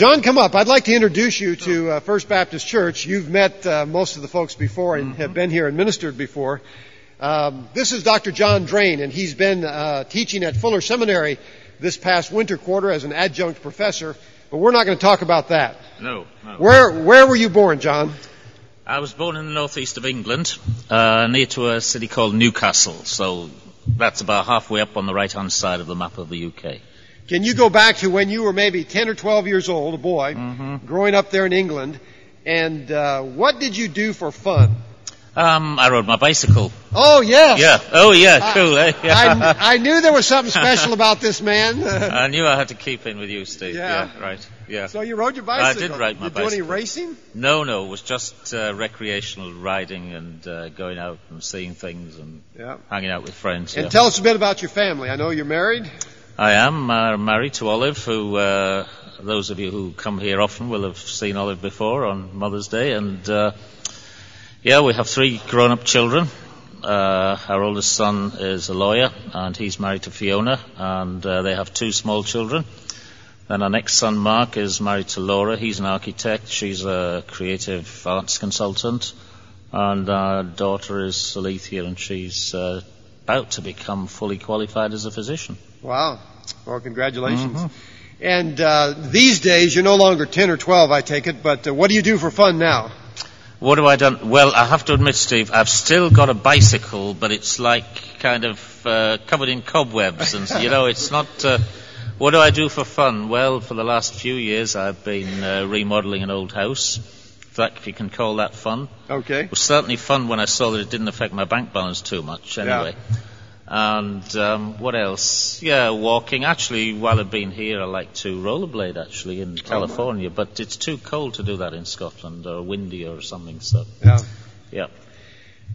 John, come up. I'd like to introduce you to uh, First Baptist Church. You've met uh, most of the folks before and have been here and ministered before. Um, this is Dr. John Drane, and he's been uh, teaching at Fuller Seminary this past winter quarter as an adjunct professor. But we're not going to talk about that. No, no. Where Where were you born, John? I was born in the northeast of England, uh, near to a city called Newcastle. So that's about halfway up on the right-hand side of the map of the UK. Can you go back to when you were maybe 10 or 12 years old, a boy, Mhm. growing up there in England, and uh, what did you do for fun? Um, I rode my bicycle. Oh, yes. Yeah. Oh, yeah. Cool. Eh? Yeah. I, I knew there was something special about this man. I knew I had to keep in with you, Steve. Yeah. right. Yeah. so you rode your bicycle. I did ride my you do any bicycle. racing? No, no. It was just uh, recreational riding and uh, going out and seeing things and Yeah. hanging out with friends. And yeah. tell us a bit about your family. I know you're married. I am uh, married to Olive, who uh, those of you who come here often will have seen Olive before on Mother's Day, and uh, yeah, we have three grown-up children. Uh, our oldest son is a lawyer, and he's married to Fiona, and uh, they have two small children. Then our next son, Mark, is married to Laura. He's an architect. She's a creative arts consultant. And our daughter is Alethea, and she's uh, about to become fully qualified as a physician. Wow. Well, congratulations. Mhm. And uh, these days, you're no longer 10 or 12, I take it, but uh, what do you do for fun now? What have I done? Well, I have to admit, Steve, I've still got a bicycle, but it's like kind of uh, covered in cobwebs, and you know, it's not. Uh, what do I do for fun? Well, for the last few years, I've been uh, remodeling an old house. If, that, if you can call that fun, Okay. it was certainly fun when I saw that it didn't affect my bank balance too much. Anyway. And um, what else? Yeah, walking. Actually, while I've been here, I like to rollerblade actually in California, but it's too cold to do that in Scotland or windy or something. So, Yeah. yeah.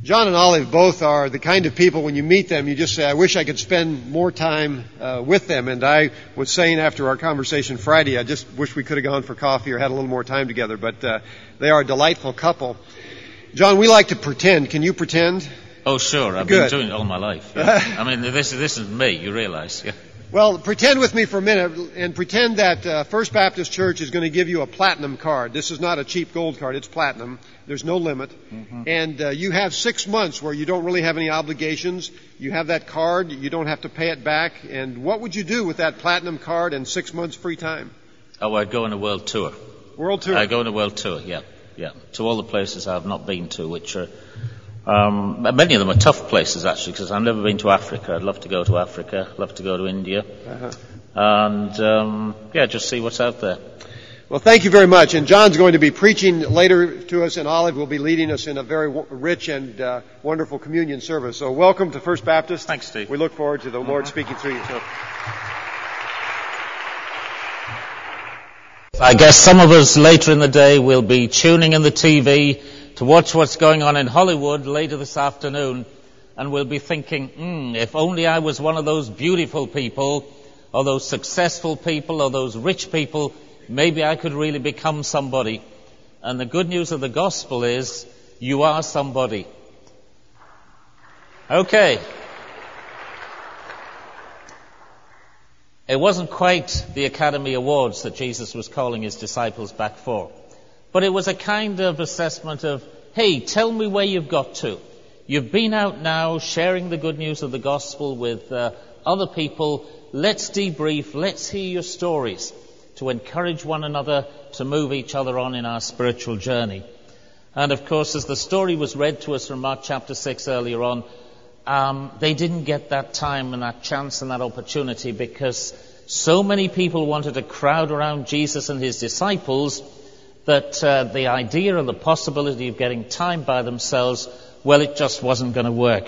John and Olive both are the kind of people when you meet them, you just say, I wish I could spend more time uh, with them. And I was saying after our conversation Friday, I just wish we could have gone for coffee or had a little more time together. But uh, they are a delightful couple. John, we like to pretend. Can you pretend? Oh, sure. I've Good. been doing it all my life. Yeah. I mean, this this is me. You realise? Yeah. Well, pretend with me for a minute and pretend that uh, First Baptist Church is going to give you a platinum card. This is not a cheap gold card, it's platinum. There's no limit. And uh, you have six months where you don't really have any obligations. You have that card, you don't have to pay it back. And what would you do with that platinum card and six months free time? Oh, I'd go on a world tour. World tour. I go on a world tour. Yeah, yeah. To all the places I've not been to, which are um, many of them are tough places actually, because I've never been to Africa. I'd love to go to Africa. Love to go to India, Uh-huh. and um, yeah, just see what's out there. Well, thank you very much. And John's going to be preaching later to us, and Olive will be leading us in a very w- rich and uh, wonderful communion service. So, welcome to First Baptist. Thanks, Steve. We look forward to the Lord speaking through you. I guess some of us later in the day will be tuning in the TV to watch what's going on in Hollywood later this afternoon, and we'll be thinking, hmm, if only I was one of those beautiful people, or those successful people, or those rich people, maybe I could really become somebody. And the good news of the gospel is, you are somebody. Okay. It wasn't quite the Academy Awards that Jesus was calling his disciples back for. But it was a kind of assessment of, hey, tell me where you've got to. You've been out now sharing the good news of the gospel with uh, other people. Let's debrief. Let's hear your stories to encourage one another to move each other on in our spiritual journey. And of course, as the story was read to us from Mark chapter 6 earlier on, um, they didn't get that time and that chance and that opportunity because so many people wanted to crowd around Jesus and his disciples that uh, the idea and the possibility of getting time by themselves, well, it just wasn't going to work.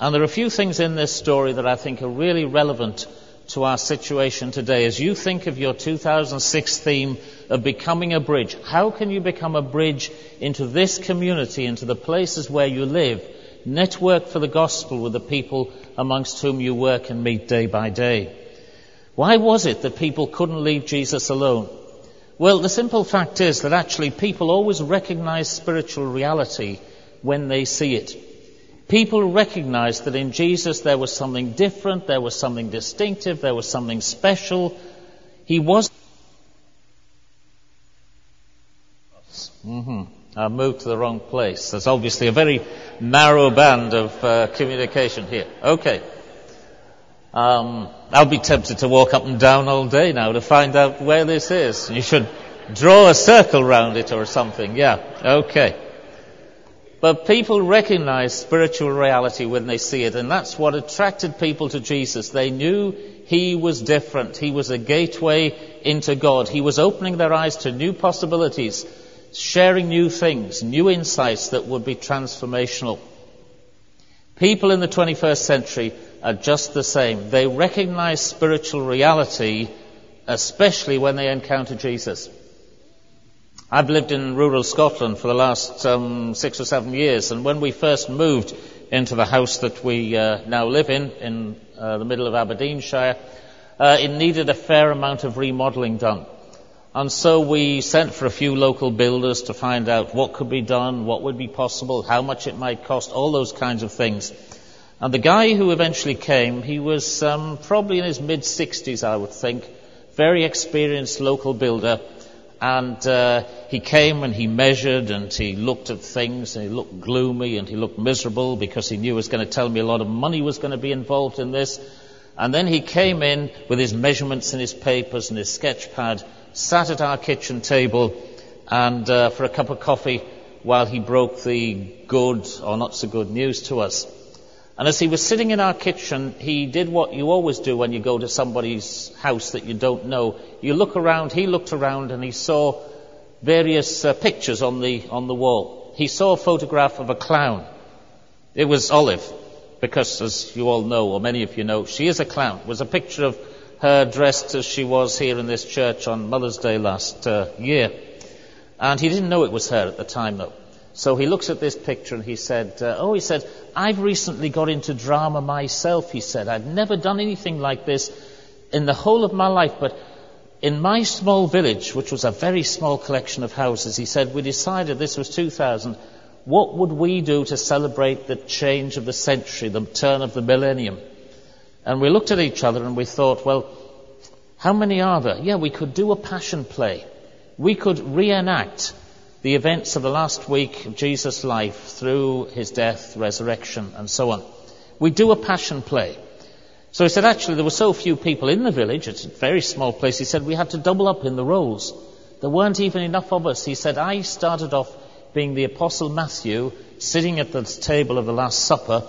And there are a few things in this story that I think are really relevant to our situation today. As you think of your 2006 theme of becoming a bridge, how can you become a bridge into this community, into the places where you live? Network for the gospel with the people amongst whom you work and meet day by day. Why was it that people couldn't leave Jesus alone? Well, the simple fact is that actually people always recognize spiritual reality when they see it. People recognize that in Jesus there was something different, there was something distinctive, there was something special. He was Mm-hmm. I moved to the wrong place. There's obviously a very narrow band of uh, communication here. Okay. Um, I'll be tempted to walk up and down all day now to find out where this is. You should draw a circle round it or something. Yeah. Okay. But people recognize spiritual reality when they see it, and that's what attracted people to Jesus. They knew he was different. He was a gateway into God. He was opening their eyes to new possibilities, sharing new things, new insights that would be transformational. People in the 21st century are just the same. They recognize spiritual reality, especially when they encounter Jesus. I've lived in rural Scotland for the last um, six or seven years, and when we first moved into the house that we uh, now live in, in uh, the middle of Aberdeenshire, uh, it needed a fair amount of remodelling done. And so we sent for a few local builders to find out what could be done, what would be possible, how much it might cost, all those kinds of things. And the guy who eventually came, he was um, probably in his mid 60s, I would think, very experienced local builder and uh, he came and he measured and he looked at things and he looked gloomy and he looked miserable because he knew he was going to tell me a lot of money was going to be involved in this. And then he came in with his measurements and his papers and his sketch pad, sat at our kitchen table and uh, for a cup of coffee while he broke the good or not so good news to us. And as he was sitting in our kitchen, he did what you always do when you go to somebody's house that you don't know. You look around, he looked around and he saw various uh, pictures on the, on the wall. He saw a photograph of a clown. It was Olive, because as you all know, or many of you know, she is a clown. It was a picture of her dressed as she was here in this church on Mother's Day last uh, year. And he didn't know it was her at the time though. So he looks at this picture and he said, uh, Oh, he said, I've recently got into drama myself, he said. I've never done anything like this in the whole of my life, but in my small village, which was a very small collection of houses, he said, we decided this was 2000. What would we do to celebrate the change of the century, the turn of the millennium? And we looked at each other and we thought, well, how many are there? Yeah, we could do a passion play. We could reenact the events of the last week of Jesus' life through his death, resurrection, and so on. We do a passion play. So he said, actually, there were so few people in the village, it's a very small place, he said, we had to double up in the roles. There weren't even enough of us. He said, I started off being the Apostle Matthew, sitting at the table of the Last Supper,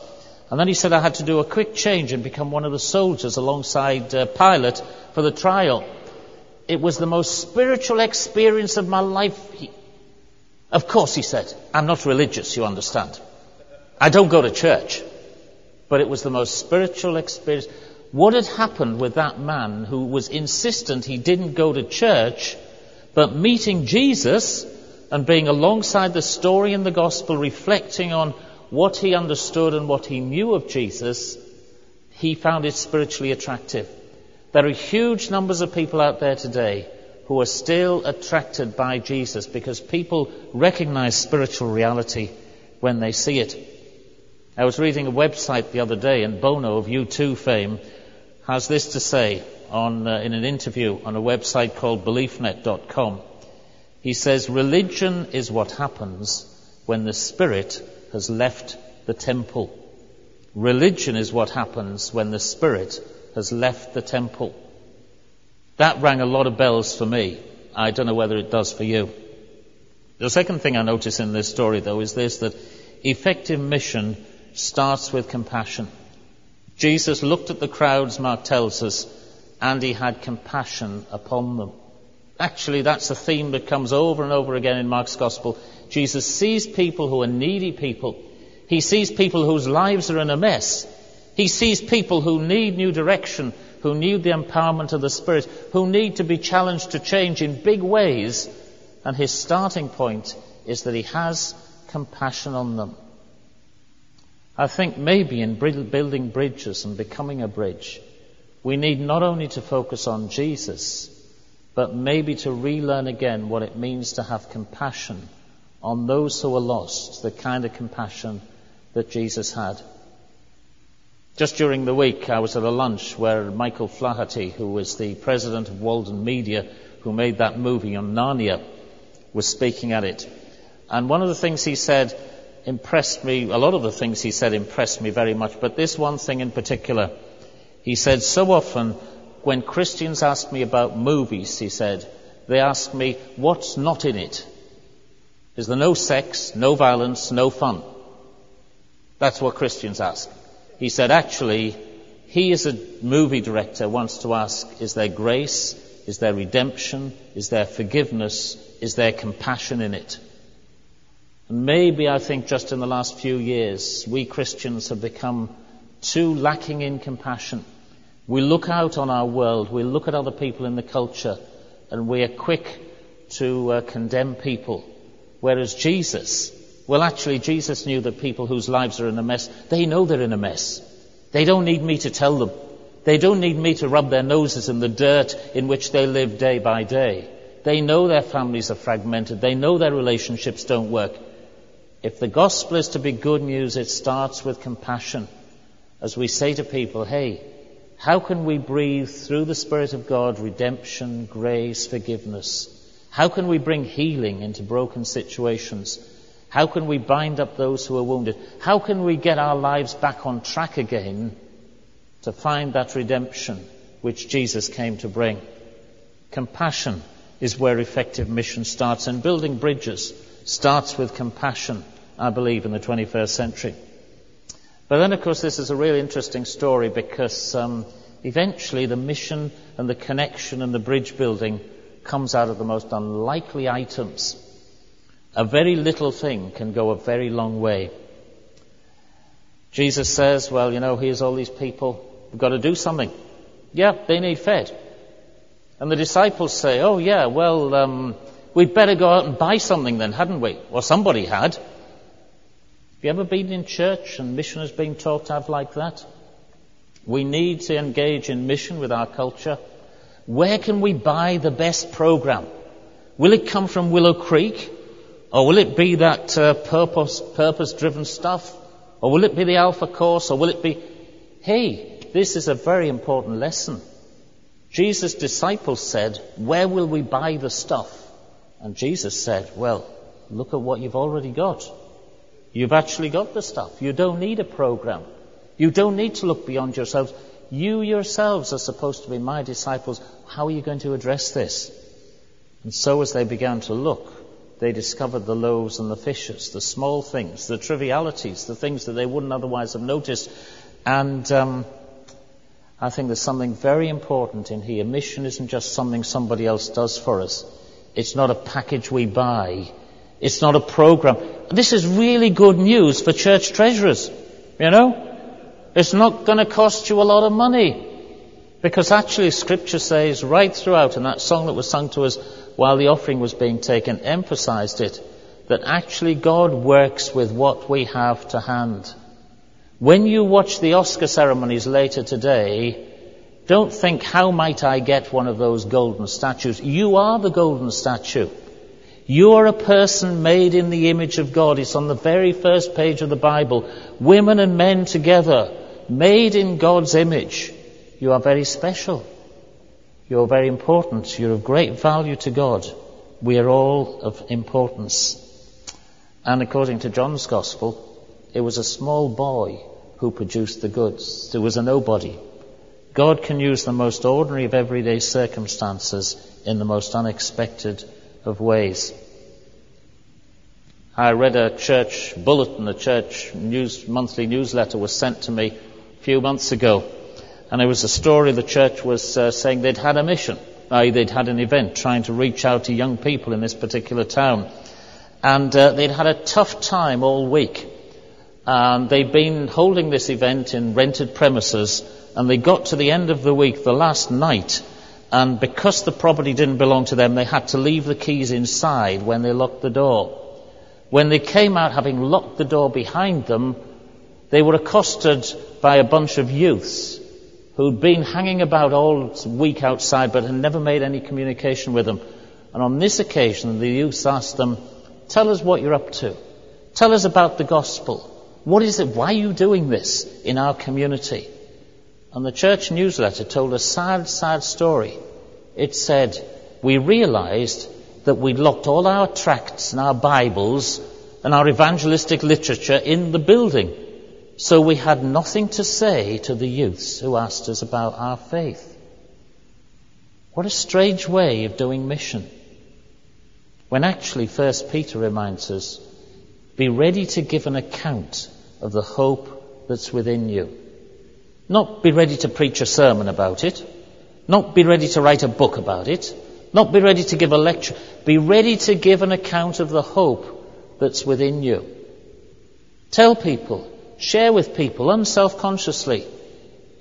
and then he said I had to do a quick change and become one of the soldiers alongside uh, Pilate for the trial. It was the most spiritual experience of my life. He, of course, he said, I'm not religious, you understand. I don't go to church. But it was the most spiritual experience. What had happened with that man who was insistent he didn't go to church, but meeting Jesus and being alongside the story in the gospel, reflecting on what he understood and what he knew of Jesus, he found it spiritually attractive. There are huge numbers of people out there today who are still attracted by Jesus because people recognize spiritual reality when they see it. I was reading a website the other day, and Bono of U2 fame has this to say on, uh, in an interview on a website called BeliefNet.com. He says, Religion is what happens when the spirit has left the temple. Religion is what happens when the spirit has left the temple. That rang a lot of bells for me. I don't know whether it does for you. The second thing I notice in this story, though, is this that effective mission starts with compassion. Jesus looked at the crowds, Mark tells us, and he had compassion upon them. Actually, that's a theme that comes over and over again in Mark's Gospel. Jesus sees people who are needy people. He sees people whose lives are in a mess. He sees people who need new direction who need the empowerment of the Spirit, who need to be challenged to change in big ways. And his starting point is that he has compassion on them. I think maybe in building bridges and becoming a bridge, we need not only to focus on Jesus, but maybe to relearn again what it means to have compassion on those who are lost, the kind of compassion that Jesus had. Just during the week, I was at a lunch where Michael Flaherty, who was the president of Walden Media, who made that movie on Narnia, was speaking at it. And one of the things he said impressed me, a lot of the things he said impressed me very much, but this one thing in particular, he said, so often when Christians ask me about movies, he said, they ask me, what's not in it? Is there no sex, no violence, no fun? That's what Christians ask. He said, actually, he as a movie director wants to ask, is there grace? Is there redemption? Is there forgiveness? Is there compassion in it? And maybe I think just in the last few years, we Christians have become too lacking in compassion. We look out on our world, we look at other people in the culture, and we are quick to uh, condemn people. Whereas Jesus, well, actually, Jesus knew that people whose lives are in a mess, they know they're in a mess. They don't need me to tell them. They don't need me to rub their noses in the dirt in which they live day by day. They know their families are fragmented. They know their relationships don't work. If the gospel is to be good news, it starts with compassion. As we say to people, hey, how can we breathe through the Spirit of God redemption, grace, forgiveness? How can we bring healing into broken situations? How can we bind up those who are wounded? How can we get our lives back on track again to find that redemption which Jesus came to bring? Compassion is where effective mission starts, and building bridges starts with compassion I believe, in the 21st century. But then, of course, this is a really interesting story because um, eventually the mission and the connection and the bridge building comes out of the most unlikely items. A very little thing can go a very long way. Jesus says, well, you know, here's all these people. We've got to do something. Yeah, they need fed. And the disciples say, oh, yeah, well, um, we'd better go out and buy something then, hadn't we? Well, somebody had Have you ever been in church and mission is being talked out like that? We need to engage in mission with our culture. Where can we buy the best program? Will it come from Willow Creek? Or will it be that uh, purpose, purpose-driven stuff? Or will it be the Alpha Course? Or will it be, hey, this is a very important lesson. Jesus' disciples said, where will we buy the stuff? And Jesus said, well, look at what you've already got. You've actually got the stuff. You don't need a program. You don't need to look beyond yourselves. You yourselves are supposed to be my disciples. How are you going to address this? And so as they began to look, they discovered the loaves and the fishes, the small things, the trivialities, the things that they wouldn't otherwise have noticed. And um, I think there's something very important in here. Mission isn't just something somebody else does for us. It's not a package we buy. It's not a program. This is really good news for church treasurers. You know? It's not going to cost you a lot of money. Because actually scripture says right throughout, and that song that was sung to us while the offering was being taken emphasized it, that actually God works with what we have to hand. When you watch the Oscar ceremonies later today, don't think, how might I get one of those golden statues? You are the golden statue. You are a person made in the image of God. It's on the very first page of the Bible. Women and men together, made in God's image. You are very special. You're very important. You're of great value to God. We are all of importance. And according to John's Gospel, it was a small boy who produced the goods. There was a nobody. God can use the most ordinary of everyday circumstances in the most unexpected of ways. I read a church bulletin, a church news, monthly newsletter was sent to me a few months ago. And it was a story the church was uh, saying they'd had a mission, i.e. they'd had an event trying to reach out to young people in this particular town. And uh, they'd had a tough time all week. And they'd been holding this event in rented premises and they got to the end of the week, the last night, and because the property didn't belong to them, they had to leave the keys inside when they locked the door. When they came out, having locked the door behind them, they were accosted by a bunch of youths who'd been hanging about all week outside but had never made any communication with them. And on this occasion, the youths asked them, Tell us what you're up to. Tell us about the gospel. What is it? Why are you doing this in our community? And the church newsletter told a sad, sad story. It said, We realized that we'd locked all our tracts and our Bibles and our evangelistic literature in the building. So we had nothing to say to the youths who asked us about our faith. What a strange way of doing mission. When actually, First Peter reminds us, be ready to give an account of the hope that's within you. Not be ready to preach a sermon about it. Not be ready to write a book about it. Not be ready to give a lecture. Be ready to give an account of the hope that's within you. Tell people, share with people unself-consciously,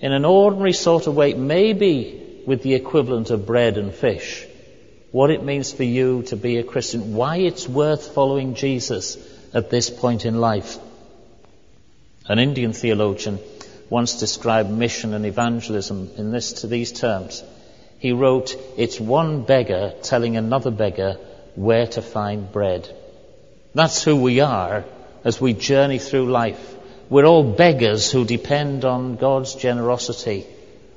in an ordinary sort of way, maybe with the equivalent of bread and fish, what it means for you to be a Christian, why it's worth following Jesus at this point in life. An Indian theologian once described mission and evangelism in this to these terms. He wrote, It's one beggar telling another beggar where to find bread. That's who we are as we journey through life. We're all beggars who depend on God's generosity.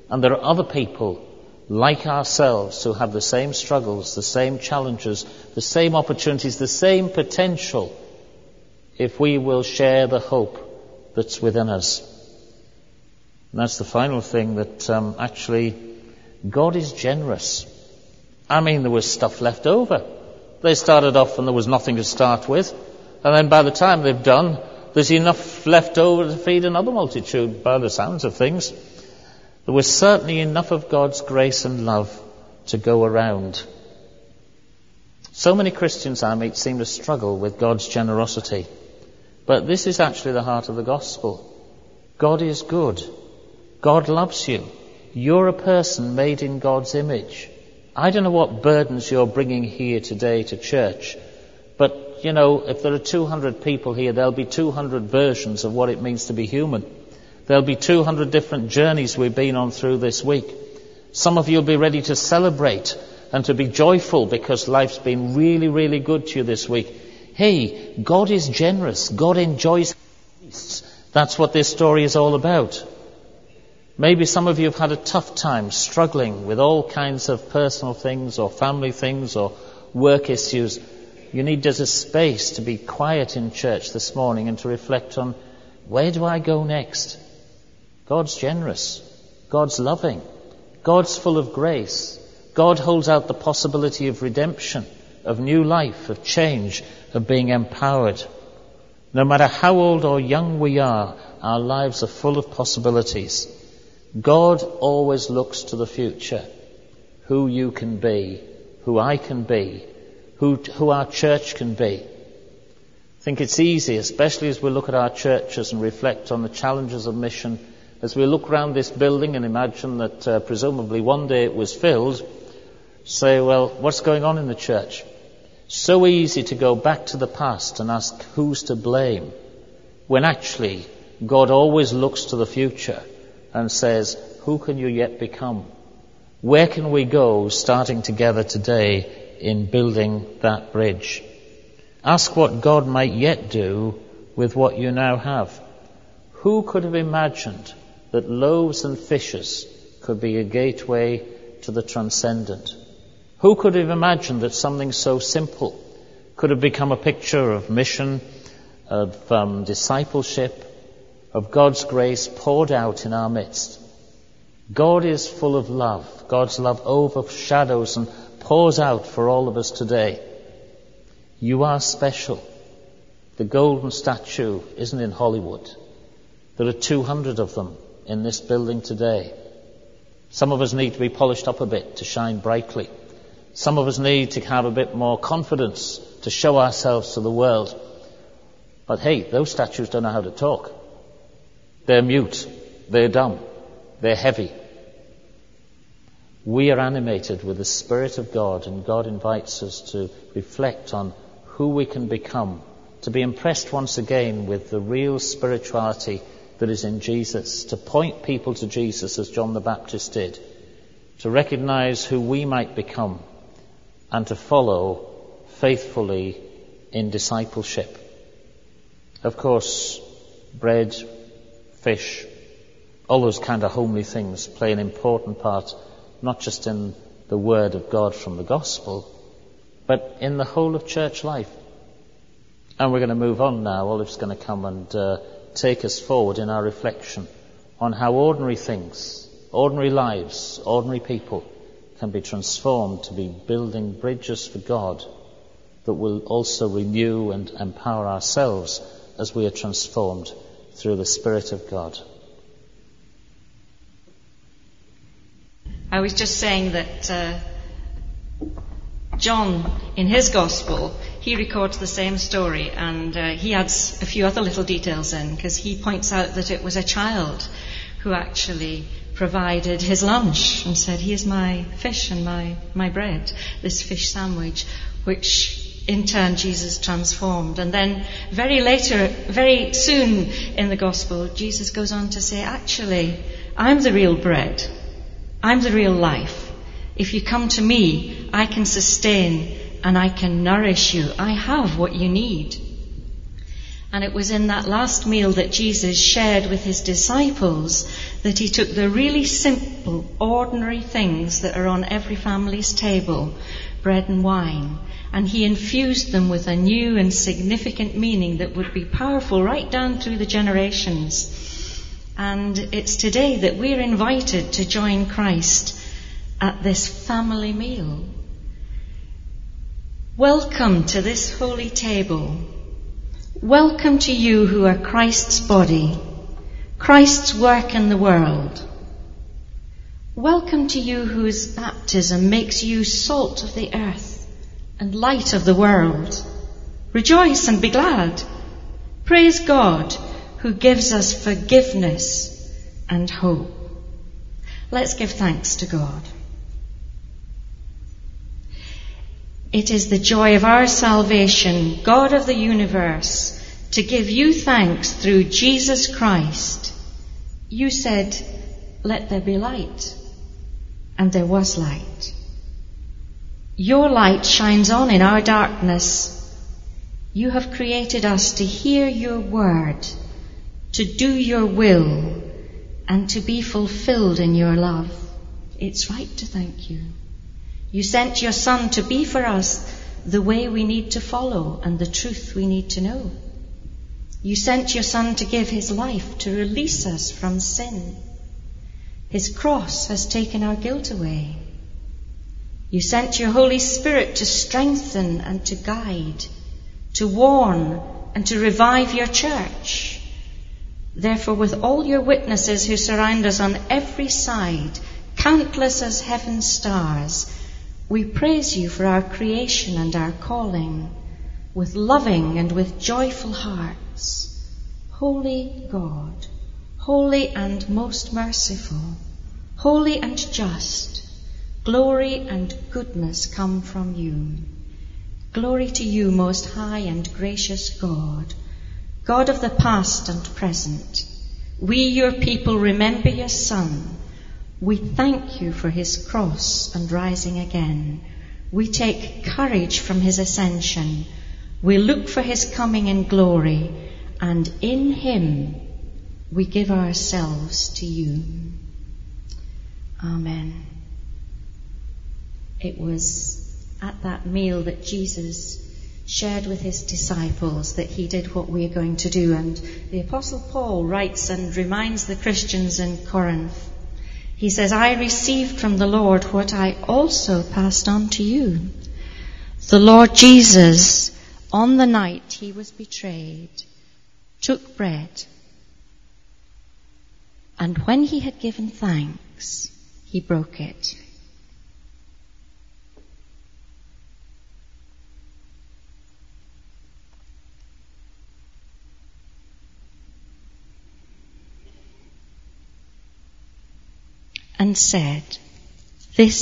And there are other people like ourselves who have the same struggles, the same challenges, the same opportunities, the same potential if we will share the hope that's within us. And that's the final thing that um, actually God is generous. I mean, there was stuff left over. They started off and there was nothing to start with. And then by the time they've done, there's enough left over to feed another multitude by the sounds of things. There was certainly enough of God's grace and love to go around. So many Christians I meet seem to struggle with God's generosity. But this is actually the heart of the gospel. God is good. God loves you. You're a person made in God's image. I don't know what burdens you're bringing here today to church, you know, if there are 200 people here, there'll be 200 versions of what it means to be human. There'll be 200 different journeys we've been on through this week. Some of you will be ready to celebrate and to be joyful because life's been really, really good to you this week. Hey, God is generous. God enjoys feasts. That's what this story is all about. Maybe some of you have had a tough time struggling with all kinds of personal things or family things or work issues. You need just a space to be quiet in church this morning and to reflect on where do I go next? God's generous. God's loving. God's full of grace. God holds out the possibility of redemption, of new life, of change, of being empowered. No matter how old or young we are, our lives are full of possibilities. God always looks to the future. Who you can be, who I can be, who, who our church can be. I think it's easy, especially as we look at our churches and reflect on the challenges of mission, as we look around this building and imagine that uh, presumably one day it was filled, say, well, what's going on in the church? So easy to go back to the past and ask who's to blame, when actually God always looks to the future and says, Who can you yet become? Where can we go starting together today in building that bridge? Ask what God might yet do with what you now have. Who could have imagined that loaves and fishes could be a gateway to the transcendent? Who could have imagined that something so simple could have become a picture of mission, of um, discipleship, of God's grace poured out in our midst. God is full of love. God's love overshadows and pours out for all of us today. You are special. The golden statue isn't in Hollywood. There are 200 of them in this building today. Some of us need to be polished up a bit to shine brightly. Some of us need to have a bit more confidence to show ourselves to the world. But hey, those statues don't know how to talk. They're mute. They're dumb. They're heavy. We are animated with the Spirit of God, and God invites us to reflect on who we can become, to be impressed once again with the real spirituality that is in Jesus, to point people to Jesus as John the Baptist did, to recognize who we might become, and to follow faithfully in discipleship. Of course, bread, fish, all those kind of homely things play an important part, not just in the Word of God from the Gospel, but in the whole of church life. And we're going to move on now. Olive's going to come and uh, take us forward in our reflection on how ordinary things, ordinary lives, ordinary people can be transformed to be building bridges for God that will also renew and empower ourselves as we are transformed through the Spirit of God. I was just saying that uh, John, in his Gospel, he records the same story and uh, he adds a few other little details in because he points out that it was a child who actually provided his lunch and said, Here's my fish and my, my bread, this fish sandwich, which in turn Jesus transformed. And then very later, very soon in the Gospel, Jesus goes on to say, Actually, I'm the real bread. I'm the real life. If you come to me, I can sustain and I can nourish you. I have what you need. And it was in that last meal that Jesus shared with his disciples that he took the really simple, ordinary things that are on every family's table, bread and wine, and he infused them with a new and significant meaning that would be powerful right down through the generations. And it's today that we're invited to join Christ at this family meal. Welcome to this holy table. Welcome to you who are Christ's body, Christ's work in the world. Welcome to you whose baptism makes you salt of the earth and light of the world. Rejoice and be glad. Praise God who gives us forgiveness and hope. Let's give thanks to God. It is the joy of our salvation, God of the universe, to give you thanks through Jesus Christ. You said, Let there be light. And there was light. Your light shines on in our darkness. You have created us to hear your word to do your will and to be fulfilled in your love. It's right to thank you. You sent your Son to be for us the way we need to follow and the truth we need to know. You sent your Son to give his life to release us from sin. His cross has taken our guilt away. You sent your Holy Spirit to strengthen and to guide, to warn and to revive your church. Therefore, with all your witnesses who surround us on every side, countless as heaven's stars, we praise you for our creation and our calling, with loving and with joyful hearts. Holy God, holy and most merciful, holy and just, glory and goodness come from you. Glory to you, most high and gracious God God of the past and present, we, your people, remember your Son. We thank you for his cross and rising again. We take courage from his ascension. We look for his coming in glory, and in him we give ourselves to you. Amen. It was at that meal that Jesus shared with his disciples that he did what we are going to do. And the Apostle Paul writes and reminds the Christians in Corinth. He says, I received from the Lord what I also passed on to you. The Lord Jesus, on the night he was betrayed, took bread, and when he had given thanks, he broke it. And said, This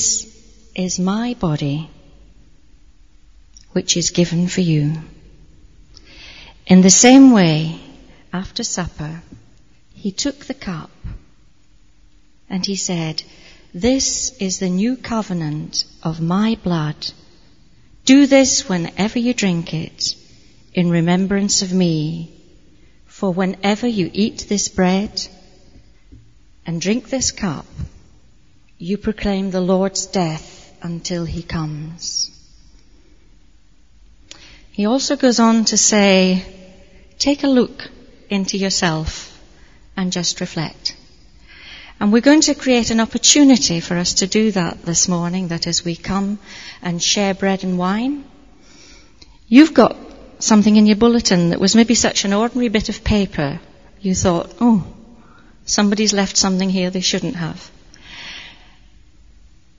is my body, which is given for you. In the same way, after supper, he took the cup and he said, This is the new covenant of my blood. Do this whenever you drink it in remembrance of me. For whenever you eat this bread and drink this cup, you proclaim the Lord's death until he comes. he also goes on to say, take a look into yourself and just reflect. And we're going to create an opportunity for us to do that this morning, that as we come and share bread and wine, you've got something in your bulletin that was maybe such an ordinary bit of paper, you thought, oh, somebody's left something here they shouldn't have.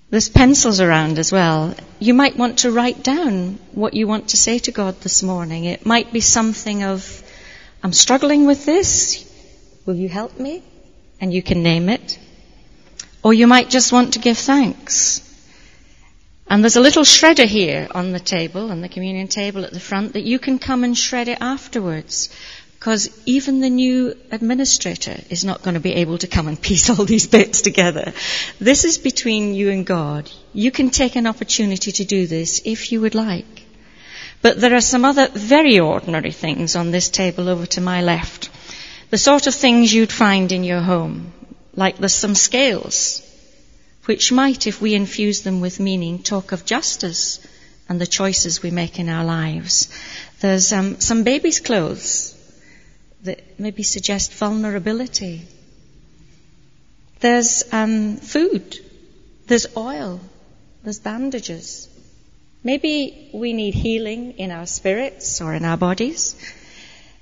There's pencils around as well. You might want to write down what you want to say to God this morning. It might be something of, I'm struggling with this. Will you help me? And you can name it. Or you might just want to give thanks. And there's a little shredder here on the table, on the communion table at the front, that you can come and shred it afterwards. Because even the new administrator is not going to be able to come and piece all these bits together. This is between you and God. You can take an opportunity to do this if you would like. But there are some other very ordinary things on this table over to my left. The sort of things you'd find in your home. Like there's some scales, which might, if we infuse them with meaning, talk of justice and the choices we make in our lives. There's um, some baby's clothes that maybe suggest vulnerability. There's um, food. There's oil. There's bandages. Maybe we need healing in our spirits or in our bodies.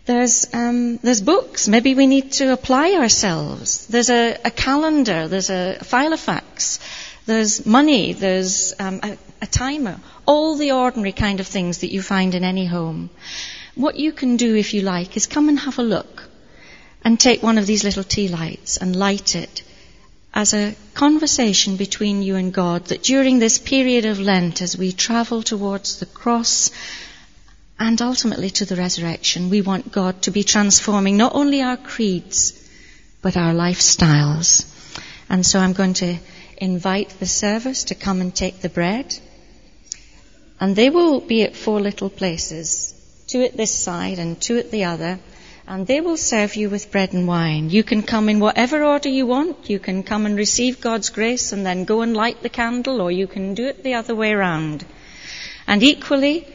There's, um, there's books. Maybe we need to apply ourselves. There's a, a calendar. There's a filofax. There's money. There's um, a, a timer. All the ordinary kind of things that you find in any home. What you can do, if you like, is come and have a look and take one of these little tea lights and light it as a conversation between you and God that during this period of Lent, as we travel towards the cross and ultimately to the resurrection, we want God to be transforming not only our creeds, but our lifestyles. And so I'm going to invite the servers to come and take the bread. And they will be at four little places two at this side and two at the other, and they will serve you with bread and wine. You can come in whatever order you want. You can come and receive God's grace and then go and light the candle, or you can do it the other way around. And equally,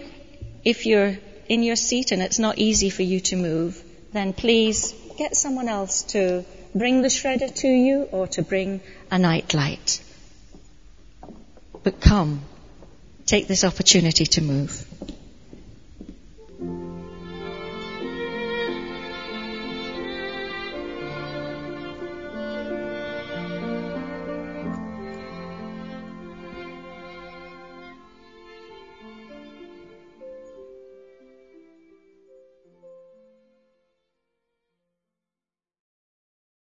if you're in your seat and it's not easy for you to move, then please get someone else to bring the shredder to you or to bring a nightlight. But come, take this opportunity to move.